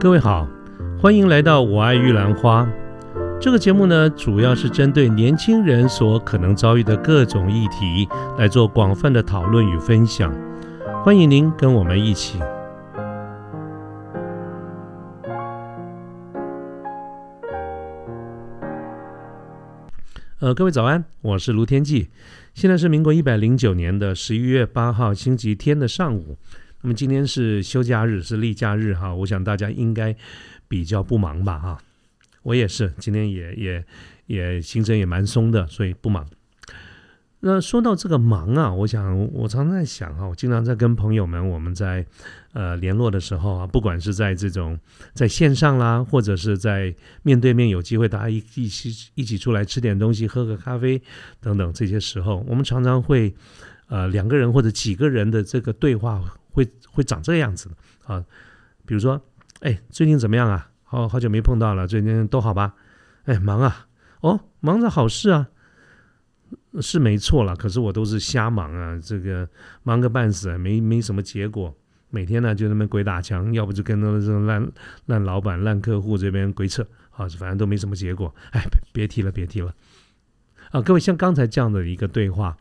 各位好，欢迎来到《我爱玉兰花》这个节目呢，主要是针对年轻人所可能遭遇的各种议题来做广泛的讨论与分享。欢迎您跟我们一起。呃，各位早安，我是卢天记，现在是民国一百零九年的十一月八号星期天的上午。那么今天是休假日，是例假日哈，我想大家应该比较不忙吧哈，我也是，今天也也也行程也蛮松的，所以不忙。那说到这个忙啊，我想我常常在想哈，我经常在跟朋友们我们在呃联络的时候啊，不管是在这种在线上啦，或者是在面对面有机会大家一一起一起出来吃点东西，喝个咖啡等等这些时候，我们常常会呃两个人或者几个人的这个对话。会会长这个样子的啊，比如说，哎，最近怎么样啊？好好久没碰到了，最近都好吧？哎，忙啊，哦，忙着好事啊，是没错了。可是我都是瞎忙啊，这个忙个半死，没没什么结果。每天呢就那么鬼打墙，要不就跟那这种烂烂老板、烂客户这边鬼扯啊，反正都没什么结果。哎，别提了，别提了。啊，各位，像刚才这样的一个对话，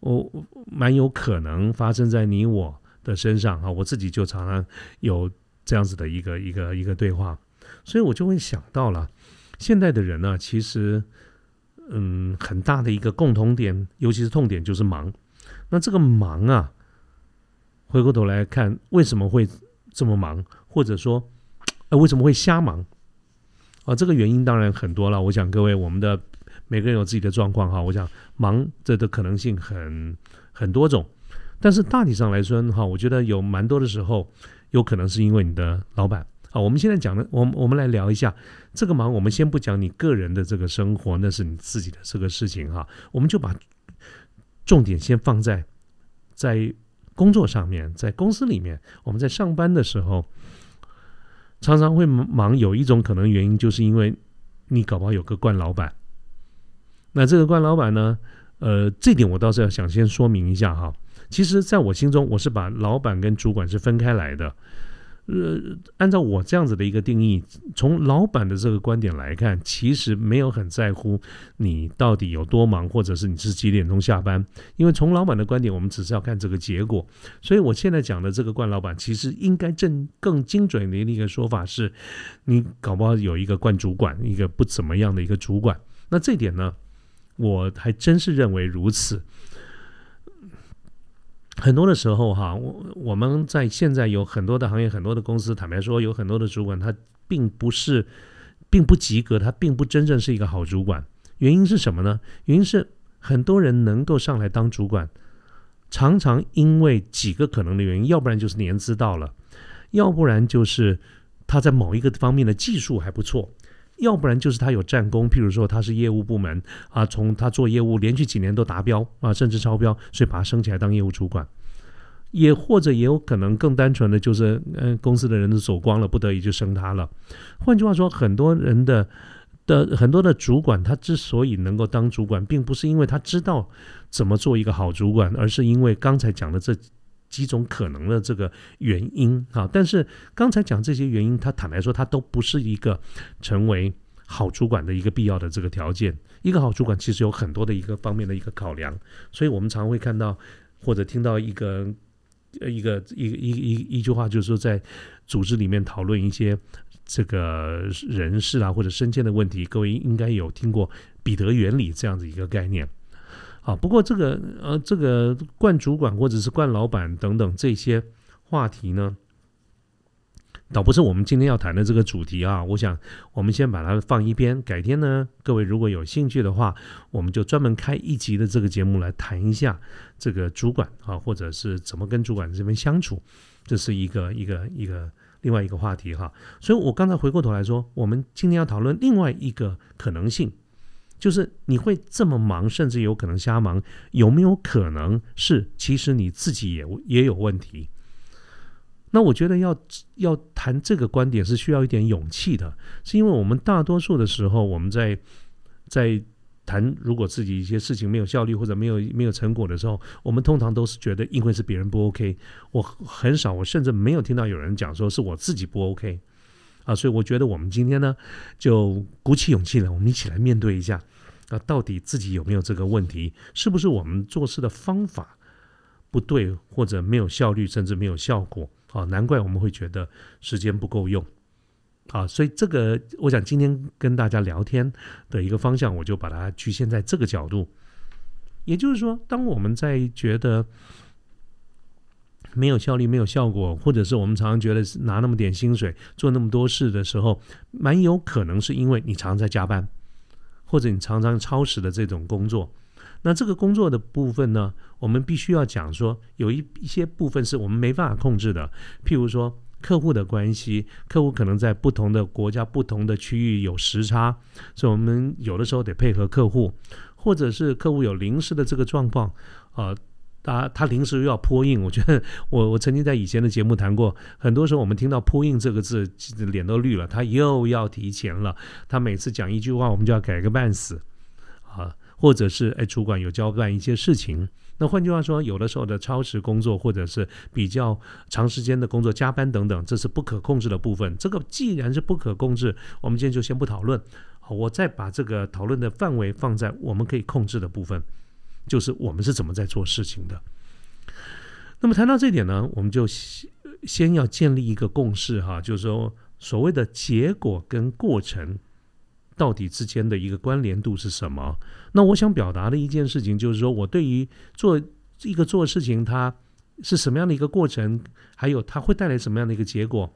我蛮有可能发生在你我。的身上啊，我自己就常常有这样子的一个一个一个对话，所以我就会想到了，现代的人呢，其实嗯，很大的一个共同点，尤其是痛点就是忙。那这个忙啊，回过头来看，为什么会这么忙，或者说，呃，为什么会瞎忙？啊，这个原因当然很多了。我想各位，我们的每个人有自己的状况哈。我想忙这的可能性很很多种。但是大体上来说哈，我觉得有蛮多的时候，有可能是因为你的老板啊。我们现在讲的，我我们来聊一下这个忙。我们先不讲你个人的这个生活，那是你自己的这个事情哈。我们就把重点先放在在工作上面，在公司里面，我们在上班的时候，常常会忙。有一种可能原因，就是因为你搞不好有个惯老板。那这个惯老板呢，呃，这点我倒是要想先说明一下哈。其实，在我心中，我是把老板跟主管是分开来的。呃，按照我这样子的一个定义，从老板的这个观点来看，其实没有很在乎你到底有多忙，或者是你是几点钟下班。因为从老板的观点，我们只是要看这个结果。所以我现在讲的这个冠老板，其实应该正更精准的一个说法是，你搞不好有一个冠主管，一个不怎么样的一个主管。那这点呢，我还真是认为如此。很多的时候哈，我我们在现在有很多的行业，很多的公司，坦白说，有很多的主管他并不是，并不及格，他并不真正是一个好主管。原因是什么呢？原因是很多人能够上来当主管，常常因为几个可能的原因，要不然就是年资到了，要不然就是他在某一个方面的技术还不错。要不然就是他有战功，譬如说他是业务部门啊，从他做业务连续几年都达标啊，甚至超标，所以把他升起来当业务主管。也或者也有可能更单纯的就是，嗯，公司的人都走光了，不得已就升他了。换句话说，很多人的的很多的主管，他之所以能够当主管，并不是因为他知道怎么做一个好主管，而是因为刚才讲的这。几种可能的这个原因啊，但是刚才讲这些原因，他坦白说，他都不是一个成为好主管的一个必要的这个条件。一个好主管其实有很多的一个方面的一个考量，所以我们常会看到或者听到一个呃一个一一一一句话，就是说在组织里面讨论一些这个人事啊或者升迁的问题，各位应该有听过彼得原理这样子一个概念。啊，不过这个呃，这个冠主管或者是冠老板等等这些话题呢，倒不是我们今天要谈的这个主题啊。我想我们先把它放一边，改天呢，各位如果有兴趣的话，我们就专门开一集的这个节目来谈一下这个主管啊，或者是怎么跟主管这边相处，这是一个一个一个另外一个话题哈。所以我刚才回过头来说，我们今天要讨论另外一个可能性。就是你会这么忙，甚至有可能瞎忙，有没有可能是其实你自己也也有问题？那我觉得要要谈这个观点是需要一点勇气的，是因为我们大多数的时候，我们在在谈如果自己一些事情没有效率或者没有没有成果的时候，我们通常都是觉得因为是别人不 OK。我很少，我甚至没有听到有人讲说是我自己不 OK。啊，所以我觉得我们今天呢，就鼓起勇气了，我们一起来面对一下啊，到底自己有没有这个问题，是不是我们做事的方法不对，或者没有效率，甚至没有效果啊？难怪我们会觉得时间不够用啊。所以这个，我想今天跟大家聊天的一个方向，我就把它局限在这个角度。也就是说，当我们在觉得没有效率、没有效果，或者是我们常常觉得拿那么点薪水做那么多事的时候，蛮有可能是因为你常常在加班，或者你常常超时的这种工作。那这个工作的部分呢，我们必须要讲说，有一一些部分是我们没办法控制的，譬如说客户的关系，客户可能在不同的国家、不同的区域有时差，所以我们有的时候得配合客户，或者是客户有临时的这个状况，啊。他他临时又要泼印，我觉得我我曾经在以前的节目谈过，很多时候我们听到泼印这个字，脸都绿了。他又要提前了，他每次讲一句话，我们就要改个半死啊，或者是哎，主管有交办一些事情。那换句话说，有的时候的超时工作，或者是比较长时间的工作加班等等，这是不可控制的部分。这个既然是不可控制，我们今天就先不讨论。好，我再把这个讨论的范围放在我们可以控制的部分。就是我们是怎么在做事情的。那么谈到这点呢，我们就先要建立一个共识哈，就是说所谓的结果跟过程到底之间的一个关联度是什么？那我想表达的一件事情就是说，我对于做一个做事情，它是什么样的一个过程，还有它会带来什么样的一个结果，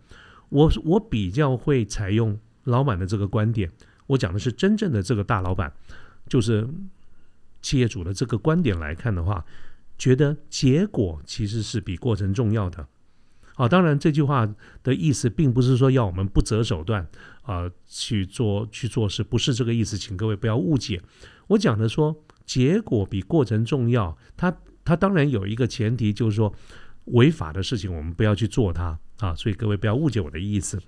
我我比较会采用老板的这个观点。我讲的是真正的这个大老板，就是。企业主的这个观点来看的话，觉得结果其实是比过程重要的。啊，当然这句话的意思并不是说要我们不择手段啊去做去做事，不是这个意思，请各位不要误解。我讲的说结果比过程重要，它它当然有一个前提，就是说违法的事情我们不要去做它啊，所以各位不要误解我的意思。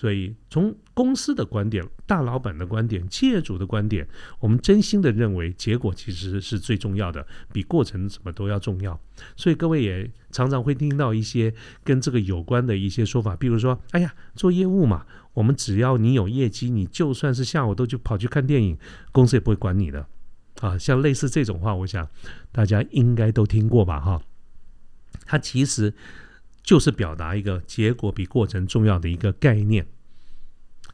所以，从公司的观点、大老板的观点、企业主的观点，我们真心的认为，结果其实是最重要的，比过程什么都要重要。所以，各位也常常会听到一些跟这个有关的一些说法，比如说：“哎呀，做业务嘛，我们只要你有业绩，你就算是下午都去跑去看电影，公司也不会管你的。”啊，像类似这种话，我想大家应该都听过吧？哈，它其实。就是表达一个结果比过程重要的一个概念。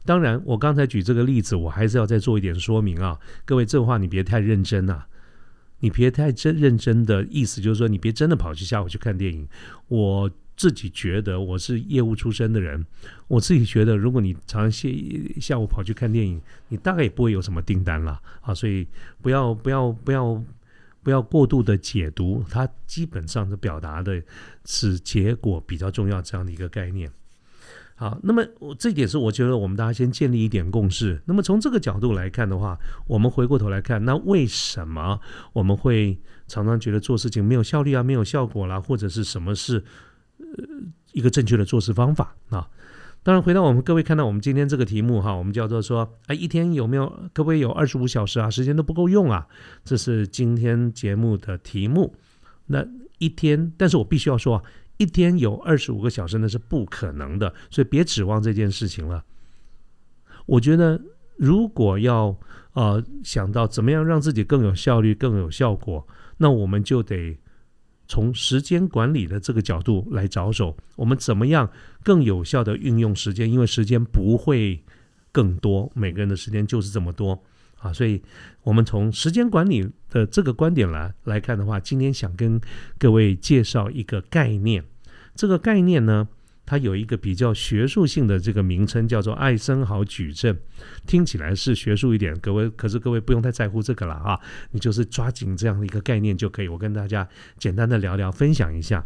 当然，我刚才举这个例子，我还是要再做一点说明啊，各位，这话你别太认真啊，你别太真认真的意思就是说，你别真的跑去下午去看电影。我自己觉得，我是业务出身的人，我自己觉得，如果你常下下午跑去看电影，你大概也不会有什么订单了啊，所以不要不要不要。不要过度的解读，它基本上的表达的是结果比较重要这样的一个概念。好，那么我这点是我觉得我们大家先建立一点共识。那么从这个角度来看的话，我们回过头来看，那为什么我们会常常觉得做事情没有效率啊，没有效果啦，或者是什么是呃一个正确的做事方法啊？当然，回到我们各位看到我们今天这个题目哈，我们叫做说，哎，一天有没有可不可以有二十五小时啊？时间都不够用啊，这是今天节目的题目。那一天，但是我必须要说啊，一天有二十五个小时那是不可能的，所以别指望这件事情了。我觉得，如果要呃想到怎么样让自己更有效率、更有效果，那我们就得。从时间管理的这个角度来着手，我们怎么样更有效的运用时间？因为时间不会更多，每个人的时间就是这么多啊，所以我们从时间管理的这个观点来来看的话，今天想跟各位介绍一个概念，这个概念呢。它有一个比较学术性的这个名称，叫做艾森豪矩阵，听起来是学术一点。各位，可是各位不用太在乎这个了啊，你就是抓紧这样的一个概念就可以。我跟大家简单的聊聊，分享一下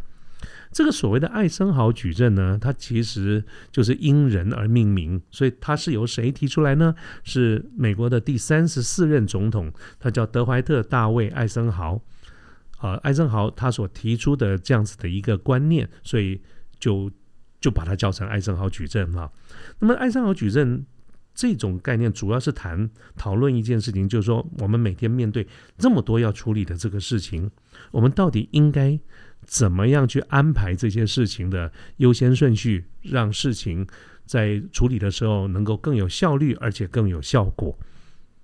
这个所谓的艾森豪矩阵呢，它其实就是因人而命名，所以它是由谁提出来呢？是美国的第三十四任总统，他叫德怀特·大卫·艾森豪。啊，艾森豪他所提出的这样子的一个观念，所以就。就把它叫成艾森豪矩阵哈。那么艾森豪矩阵这种概念主要是谈讨论一件事情，就是说我们每天面对这么多要处理的这个事情，我们到底应该怎么样去安排这些事情的优先顺序，让事情在处理的时候能够更有效率，而且更有效果。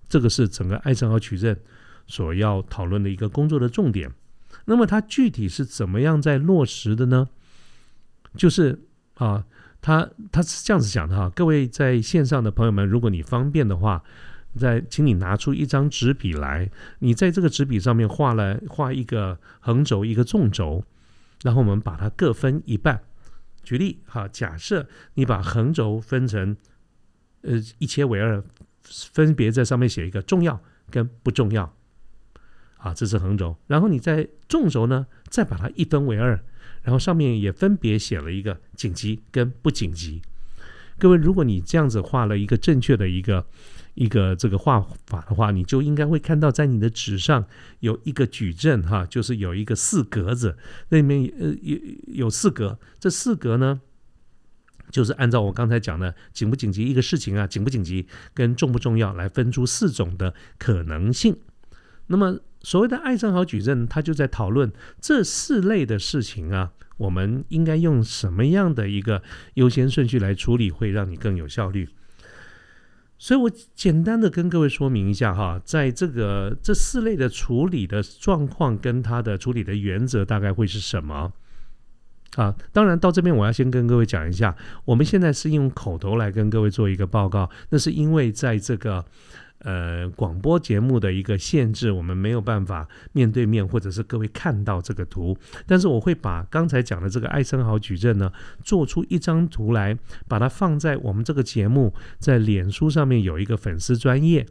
这个是整个艾森豪矩阵所要讨论的一个工作的重点。那么它具体是怎么样在落实的呢？就是啊，他他是这样子讲的哈，各位在线上的朋友们，如果你方便的话。再请你拿出一张纸笔来，你在这个纸笔上面画了画一个横轴，一个纵轴，然后我们把它各分一半。举例，哈，假设你把横轴分成呃一切为二，分别在上面写一个重要跟不重要，啊，这是横轴。然后你在纵轴呢，再把它一分为二，然后上面也分别写了一个紧急跟不紧急。各位，如果你这样子画了一个正确的一个。一个这个画法的话，你就应该会看到，在你的纸上有一个矩阵哈，就是有一个四格子，那里面呃有有四格，这四格呢，就是按照我刚才讲的紧不紧急一个事情啊，紧不紧急跟重不重要来分出四种的可能性。那么所谓的艾森豪矩阵，他就在讨论这四类的事情啊，我们应该用什么样的一个优先顺序来处理，会让你更有效率。所以我简单的跟各位说明一下哈，在这个这四类的处理的状况跟它的处理的原则大概会是什么啊？当然到这边我要先跟各位讲一下，我们现在是用口头来跟各位做一个报告，那是因为在这个。呃，广播节目的一个限制，我们没有办法面对面，或者是各位看到这个图。但是我会把刚才讲的这个艾森豪矩阵呢，做出一张图来，把它放在我们这个节目在脸书上面有一个粉丝专业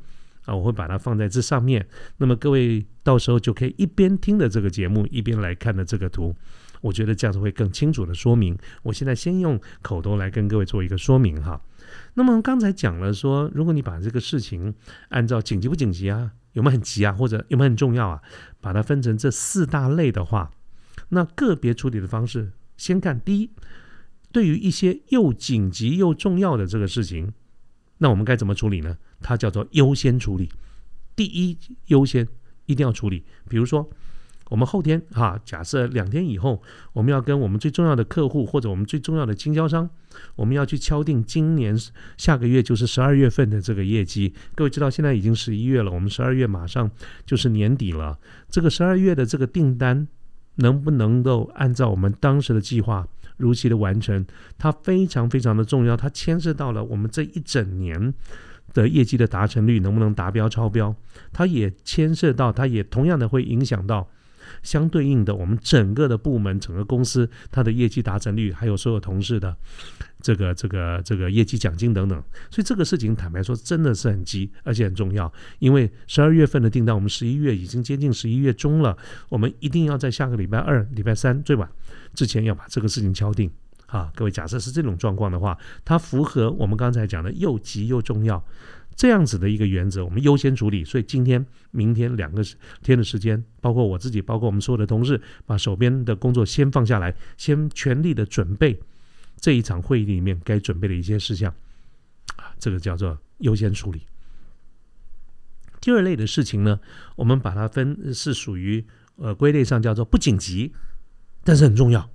啊，我会把它放在这上面。那么各位到时候就可以一边听的这个节目，一边来看的这个图。我觉得这样子会更清楚的说明。我现在先用口头来跟各位做一个说明哈。那么刚才讲了说，如果你把这个事情按照紧急不紧急啊，有没有很急啊，或者有没有很重要啊，把它分成这四大类的话，那个别处理的方式，先看第一，对于一些又紧急又重要的这个事情，那我们该怎么处理呢？它叫做优先处理，第一优先一定要处理，比如说。我们后天哈，假设两天以后，我们要跟我们最重要的客户或者我们最重要的经销商，我们要去敲定今年下个月就是十二月份的这个业绩。各位知道，现在已经十一月了，我们十二月马上就是年底了。这个十二月的这个订单能不能够按照我们当时的计划如期的完成？它非常非常的重要，它牵涉到了我们这一整年的业绩的达成率能不能达标超标，它也牵涉到，它也同样的会影响到。相对应的，我们整个的部门、整个公司，它的业绩达成率，还有所有同事的这个、这个、这个业绩奖金等等，所以这个事情坦白说真的是很急，而且很重要。因为十二月份的订单，我们十一月已经接近十一月中了，我们一定要在下个礼拜二、礼拜三最晚之前要把这个事情敲定。啊，各位，假设是这种状况的话，它符合我们刚才讲的又急又重要。这样子的一个原则，我们优先处理。所以今天、明天两个天的时间，包括我自己，包括我们所有的同事，把手边的工作先放下来，先全力的准备这一场会议里面该准备的一些事项。啊，这个叫做优先处理。第二类的事情呢，我们把它分是属于呃归类上叫做不紧急，但是很重要。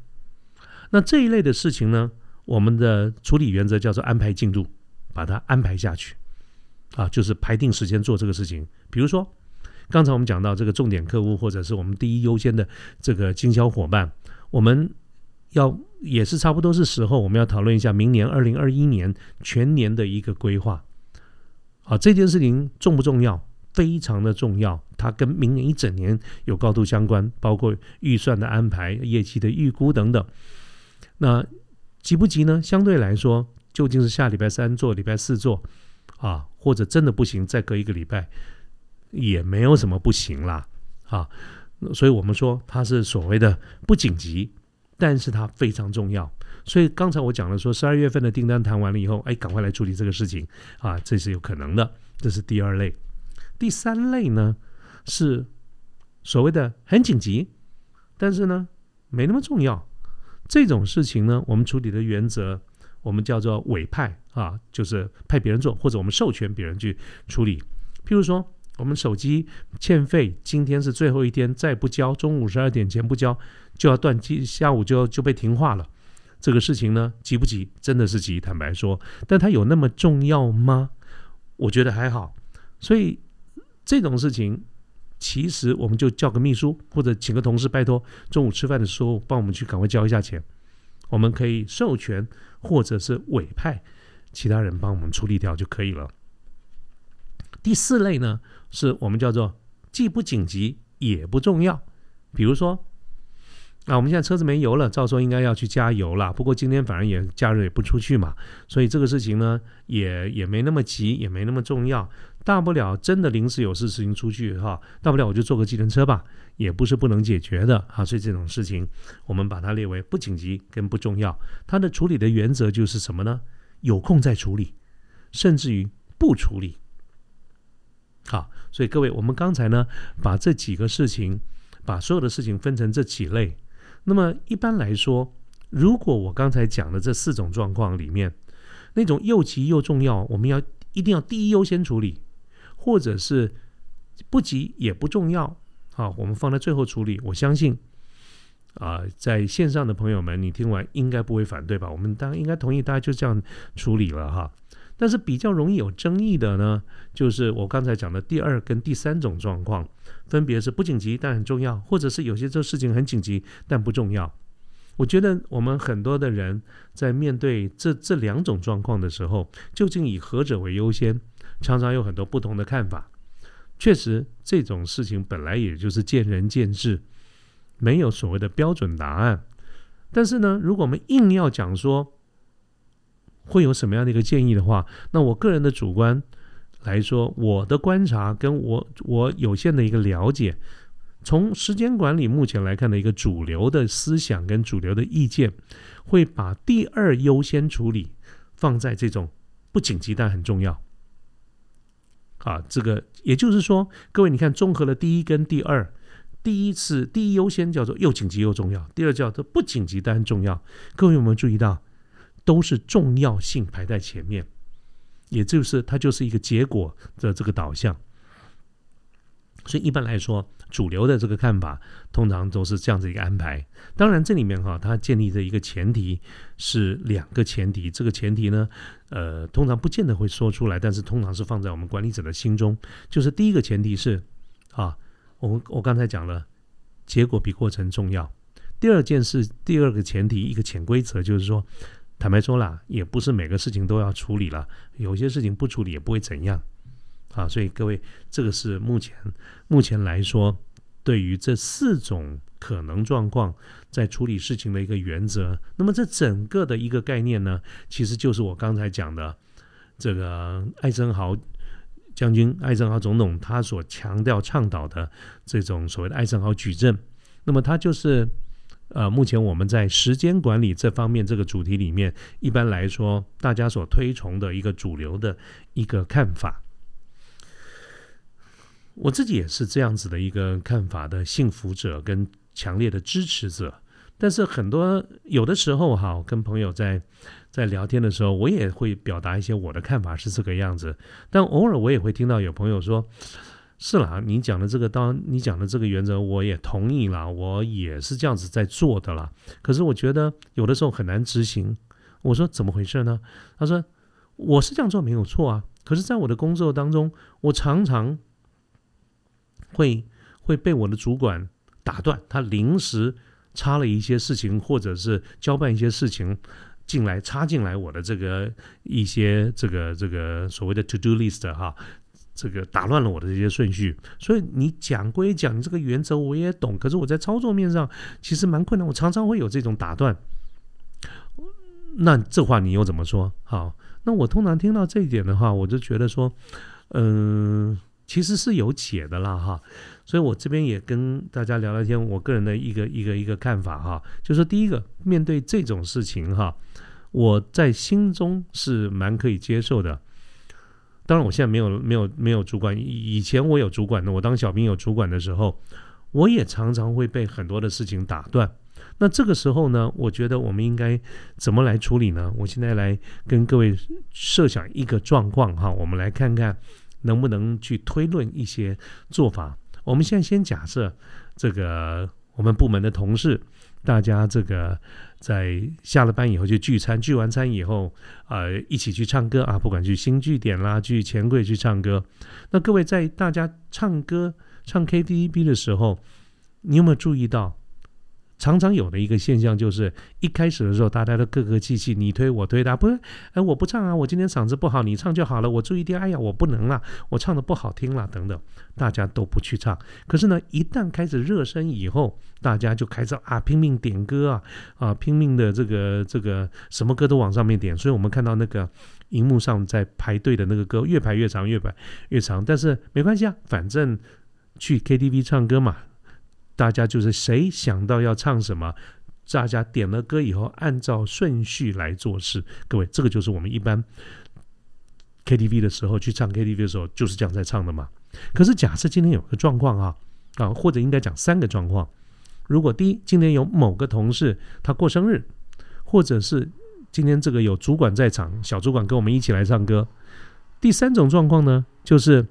那这一类的事情呢，我们的处理原则叫做安排进度，把它安排下去。啊，就是排定时间做这个事情。比如说，刚才我们讲到这个重点客户，或者是我们第一优先的这个经销伙伴，我们要也是差不多是时候，我们要讨论一下明年二零二一年全年的一个规划。啊，这件事情重不重要？非常的重要，它跟明年一整年有高度相关，包括预算的安排、业绩的预估等等。那急不急呢？相对来说，究竟是下礼拜三做，礼拜四做？啊，或者真的不行，再隔一个礼拜也没有什么不行啦。啊，所以我们说它是所谓的不紧急，但是它非常重要。所以刚才我讲了说，十二月份的订单谈完了以后，哎，赶快来处理这个事情啊，这是有可能的。这是第二类，第三类呢是所谓的很紧急，但是呢没那么重要。这种事情呢，我们处理的原则。我们叫做委派啊，就是派别人做，或者我们授权别人去处理。譬如说，我们手机欠费，今天是最后一天，再不交，中午十二点前不交，就要断机，下午就就被停话了。这个事情呢，急不急？真的是急，坦白说，但它有那么重要吗？我觉得还好。所以这种事情，其实我们就叫个秘书，或者请个同事，拜托中午吃饭的时候帮我们去赶快交一下钱。我们可以授权或者是委派其他人帮我们处理掉就可以了。第四类呢，是我们叫做既不紧急也不重要，比如说。那我们现在车子没油了，照说应该要去加油了。不过今天反正也假日也不出去嘛，所以这个事情呢也也没那么急，也没那么重要。大不了真的临时有事事情出去哈，大不了我就坐个计程车吧，也不是不能解决的啊。所以这种事情我们把它列为不紧急跟不重要。它的处理的原则就是什么呢？有空再处理，甚至于不处理。好，所以各位，我们刚才呢把这几个事情，把所有的事情分成这几类。那么一般来说，如果我刚才讲的这四种状况里面，那种又急又重要，我们要一定要第一优先处理，或者是不急也不重要，好，我们放在最后处理。我相信，啊，在线上的朋友们，你听完应该不会反对吧？我们当应该同意，大家就这样处理了哈。但是比较容易有争议的呢，就是我刚才讲的第二跟第三种状况，分别是不紧急但很重要，或者是有些这事情很紧急但不重要。我觉得我们很多的人在面对这这两种状况的时候，究竟以何者为优先，常常有很多不同的看法。确实，这种事情本来也就是见仁见智，没有所谓的标准答案。但是呢，如果我们硬要讲说，会有什么样的一个建议的话？那我个人的主观来说，我的观察跟我我有限的一个了解，从时间管理目前来看的一个主流的思想跟主流的意见，会把第二优先处理放在这种不紧急但很重要。啊，这个也就是说，各位你看，综合了第一跟第二，第一次第一优先叫做又紧急又重要，第二叫做不紧急但重要。各位有没有注意到？都是重要性排在前面，也就是它就是一个结果的这个导向。所以一般来说，主流的这个看法通常都是这样子一个安排。当然，这里面哈，它建立的一个前提是两个前提。这个前提呢，呃，通常不见得会说出来，但是通常是放在我们管理者的心中。就是第一个前提是啊，我我刚才讲了，结果比过程重要。第二件事，第二个前提，一个潜规则就是说。坦白说啦，也不是每个事情都要处理了，有些事情不处理也不会怎样啊。所以各位，这个是目前目前来说，对于这四种可能状况在处理事情的一个原则。那么这整个的一个概念呢，其实就是我刚才讲的这个艾森豪将军、艾森豪总统他所强调倡导的这种所谓的艾森豪矩阵。那么他就是。呃，目前我们在时间管理这方面这个主题里面，一般来说，大家所推崇的一个主流的一个看法，我自己也是这样子的一个看法的幸福者跟强烈的支持者。但是很多有的时候哈，跟朋友在在聊天的时候，我也会表达一些我的看法是这个样子，但偶尔我也会听到有朋友说。是啦，你讲的这个，当你讲的这个原则，我也同意啦，我也是这样子在做的啦。可是我觉得有的时候很难执行。我说怎么回事呢？他说我是这样做没有错啊，可是在我的工作当中，我常常会会被我的主管打断，他临时插了一些事情，或者是交办一些事情进来，插进来我的这个一些这个这个所谓的 to do list 哈。这个打乱了我的这些顺序，所以你讲归讲，你这个原则我也懂，可是我在操作面上其实蛮困难，我常常会有这种打断。那这话你又怎么说？好，那我通常听到这一点的话，我就觉得说，嗯，其实是有解的啦，哈。所以我这边也跟大家聊聊天，我个人的一个一个一个看法哈，就说第一个，面对这种事情哈，我在心中是蛮可以接受的。当然，我现在没有没有没有主管。以前我有主管的，我当小兵有主管的时候，我也常常会被很多的事情打断。那这个时候呢，我觉得我们应该怎么来处理呢？我现在来跟各位设想一个状况哈，我们来看看能不能去推论一些做法。我们现在先假设这个我们部门的同事大家这个在下了班以后就聚餐，聚完餐以后，呃，一起去唱歌啊，不管去新据点啦，去钱柜去唱歌。那各位在大家唱歌唱 KTV 的时候，你有没有注意到？常常有的一个现象就是，一开始的时候大家都客客气气，你推我推他，不是，哎，我不唱啊，我今天嗓子不好，你唱就好了。我注意点，哎呀，我不能了，我唱的不好听了，等等，大家都不去唱。可是呢，一旦开始热身以后，大家就开始啊拼命点歌啊啊拼命的这个这个什么歌都往上面点。所以我们看到那个荧幕上在排队的那个歌越排越长，越排越长。但是没关系啊，反正去 KTV 唱歌嘛。大家就是谁想到要唱什么，大家点了歌以后，按照顺序来做事。各位，这个就是我们一般 KTV 的时候去唱 KTV 的时候就是这样在唱的嘛。可是假设今天有个状况啊啊，或者应该讲三个状况。如果第一，今天有某个同事他过生日，或者是今天这个有主管在场，小主管跟我们一起来唱歌。第三种状况呢，就是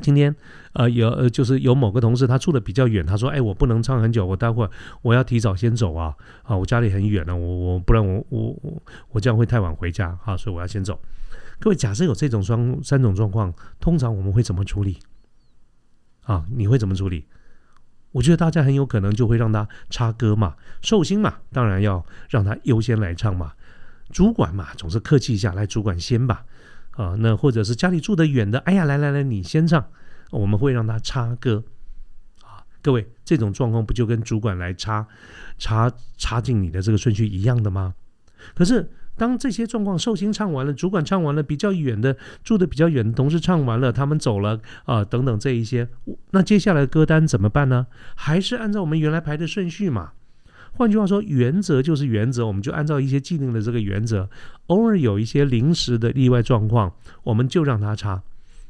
今天。呃，有呃，就是有某个同事他住的比较远，他说：“哎，我不能唱很久，我待会儿我要提早先走啊，啊，我家里很远呢，我我不然我我我我这样会太晚回家啊，所以我要先走。”各位，假设有这种双三种状况，通常我们会怎么处理？啊，你会怎么处理？我觉得大家很有可能就会让他插歌嘛，寿星嘛，当然要让他优先来唱嘛，主管嘛，总是客气一下，来主管先吧，啊，那或者是家里住得远的，哎呀，来来来，你先唱。我们会让他插歌啊，各位，这种状况不就跟主管来插插插进你的这个顺序一样的吗？可是当这些状况寿星唱完了，主管唱完了，比较远的住的比较远的同事唱完了，他们走了啊，等等这一些，那接下来歌单怎么办呢？还是按照我们原来排的顺序嘛？换句话说，原则就是原则，我们就按照一些既定的这个原则，偶尔有一些临时的例外状况，我们就让他插。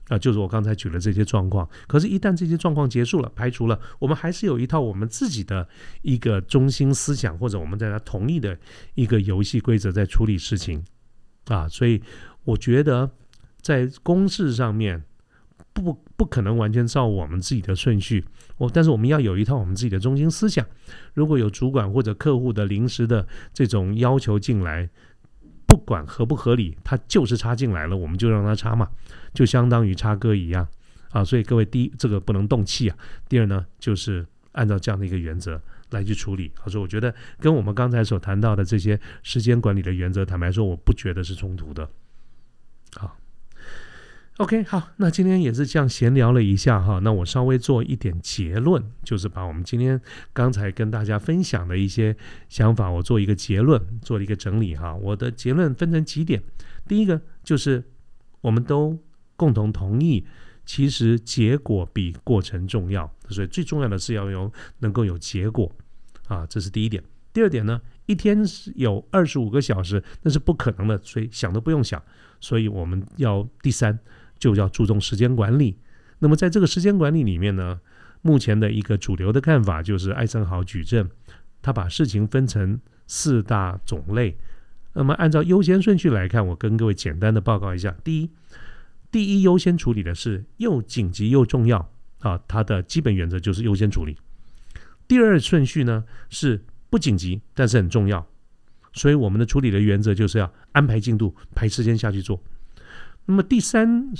啊，就是我刚才举了这些状况，可是，一旦这些状况结束了，排除了，我们还是有一套我们自己的一个中心思想，或者我们在他同意的一个游戏规则在处理事情，啊，所以我觉得在公事上面不不可能完全照我们自己的顺序，我但是我们要有一套我们自己的中心思想。如果有主管或者客户的临时的这种要求进来，不管合不合理，他就是插进来了，我们就让他插嘛。就相当于插歌一样啊，所以各位，第一，这个不能动气啊；第二呢，就是按照这样的一个原则来去处理。所以我觉得跟我们刚才所谈到的这些时间管理的原则，坦白说，我不觉得是冲突的。好，OK，好，那今天也是这样闲聊了一下哈，那我稍微做一点结论，就是把我们今天刚才跟大家分享的一些想法，我做一个结论，做了一个整理哈。我的结论分成几点，第一个就是我们都。共同同意，其实结果比过程重要，所以最重要的是要有能够有结果啊，这是第一点。第二点呢，一天是有二十五个小时，那是不可能的，所以想都不用想。所以我们要第三就要注重时间管理。那么在这个时间管理里面呢，目前的一个主流的看法就是艾森豪矩阵，他把事情分成四大种类。那么按照优先顺序来看，我跟各位简单的报告一下：第一。第一优先处理的是又紧急又重要啊，它的基本原则就是优先处理。第二顺序呢是不紧急但是很重要，所以我们的处理的原则就是要安排进度、排时间下去做。那么第三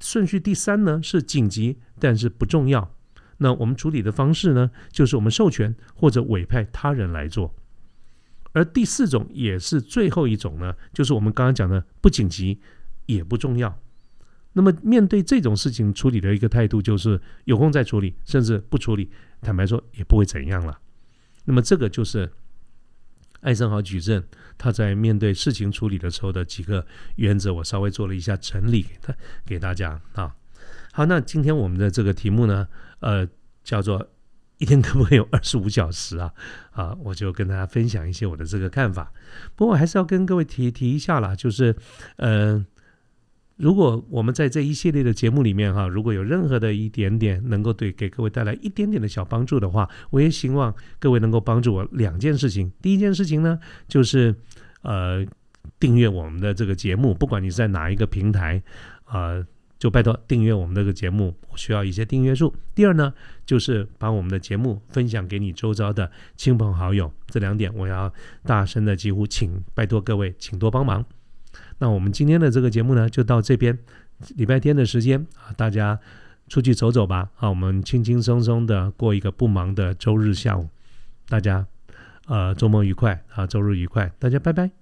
顺序第三呢是紧急但是不重要，那我们处理的方式呢就是我们授权或者委派他人来做。而第四种也是最后一种呢，就是我们刚刚讲的不紧急也不重要。那么面对这种事情处理的一个态度就是有空再处理，甚至不处理，坦白说也不会怎样了。那么这个就是艾森豪矩阵他在面对事情处理的时候的几个原则，我稍微做了一下整理给他给大家啊。好，那今天我们的这个题目呢，呃，叫做一天可不可以有二十五小时啊？啊，我就跟大家分享一些我的这个看法。不过还是要跟各位提提一下啦，就是嗯。如果我们在这一系列的节目里面哈，如果有任何的一点点能够对给各位带来一点点的小帮助的话，我也希望各位能够帮助我两件事情。第一件事情呢，就是呃订阅我们的这个节目，不管你在哪一个平台，呃。就拜托订阅我们这个节目，我需要一些订阅数。第二呢，就是把我们的节目分享给你周遭的亲朋好友，这两点我要大声的几乎，请拜托各位，请多帮忙。那我们今天的这个节目呢，就到这边。礼拜天的时间啊，大家出去走走吧。啊，我们轻轻松松的过一个不忙的周日下午。大家呃，周末愉快啊，周日愉快，大家拜拜。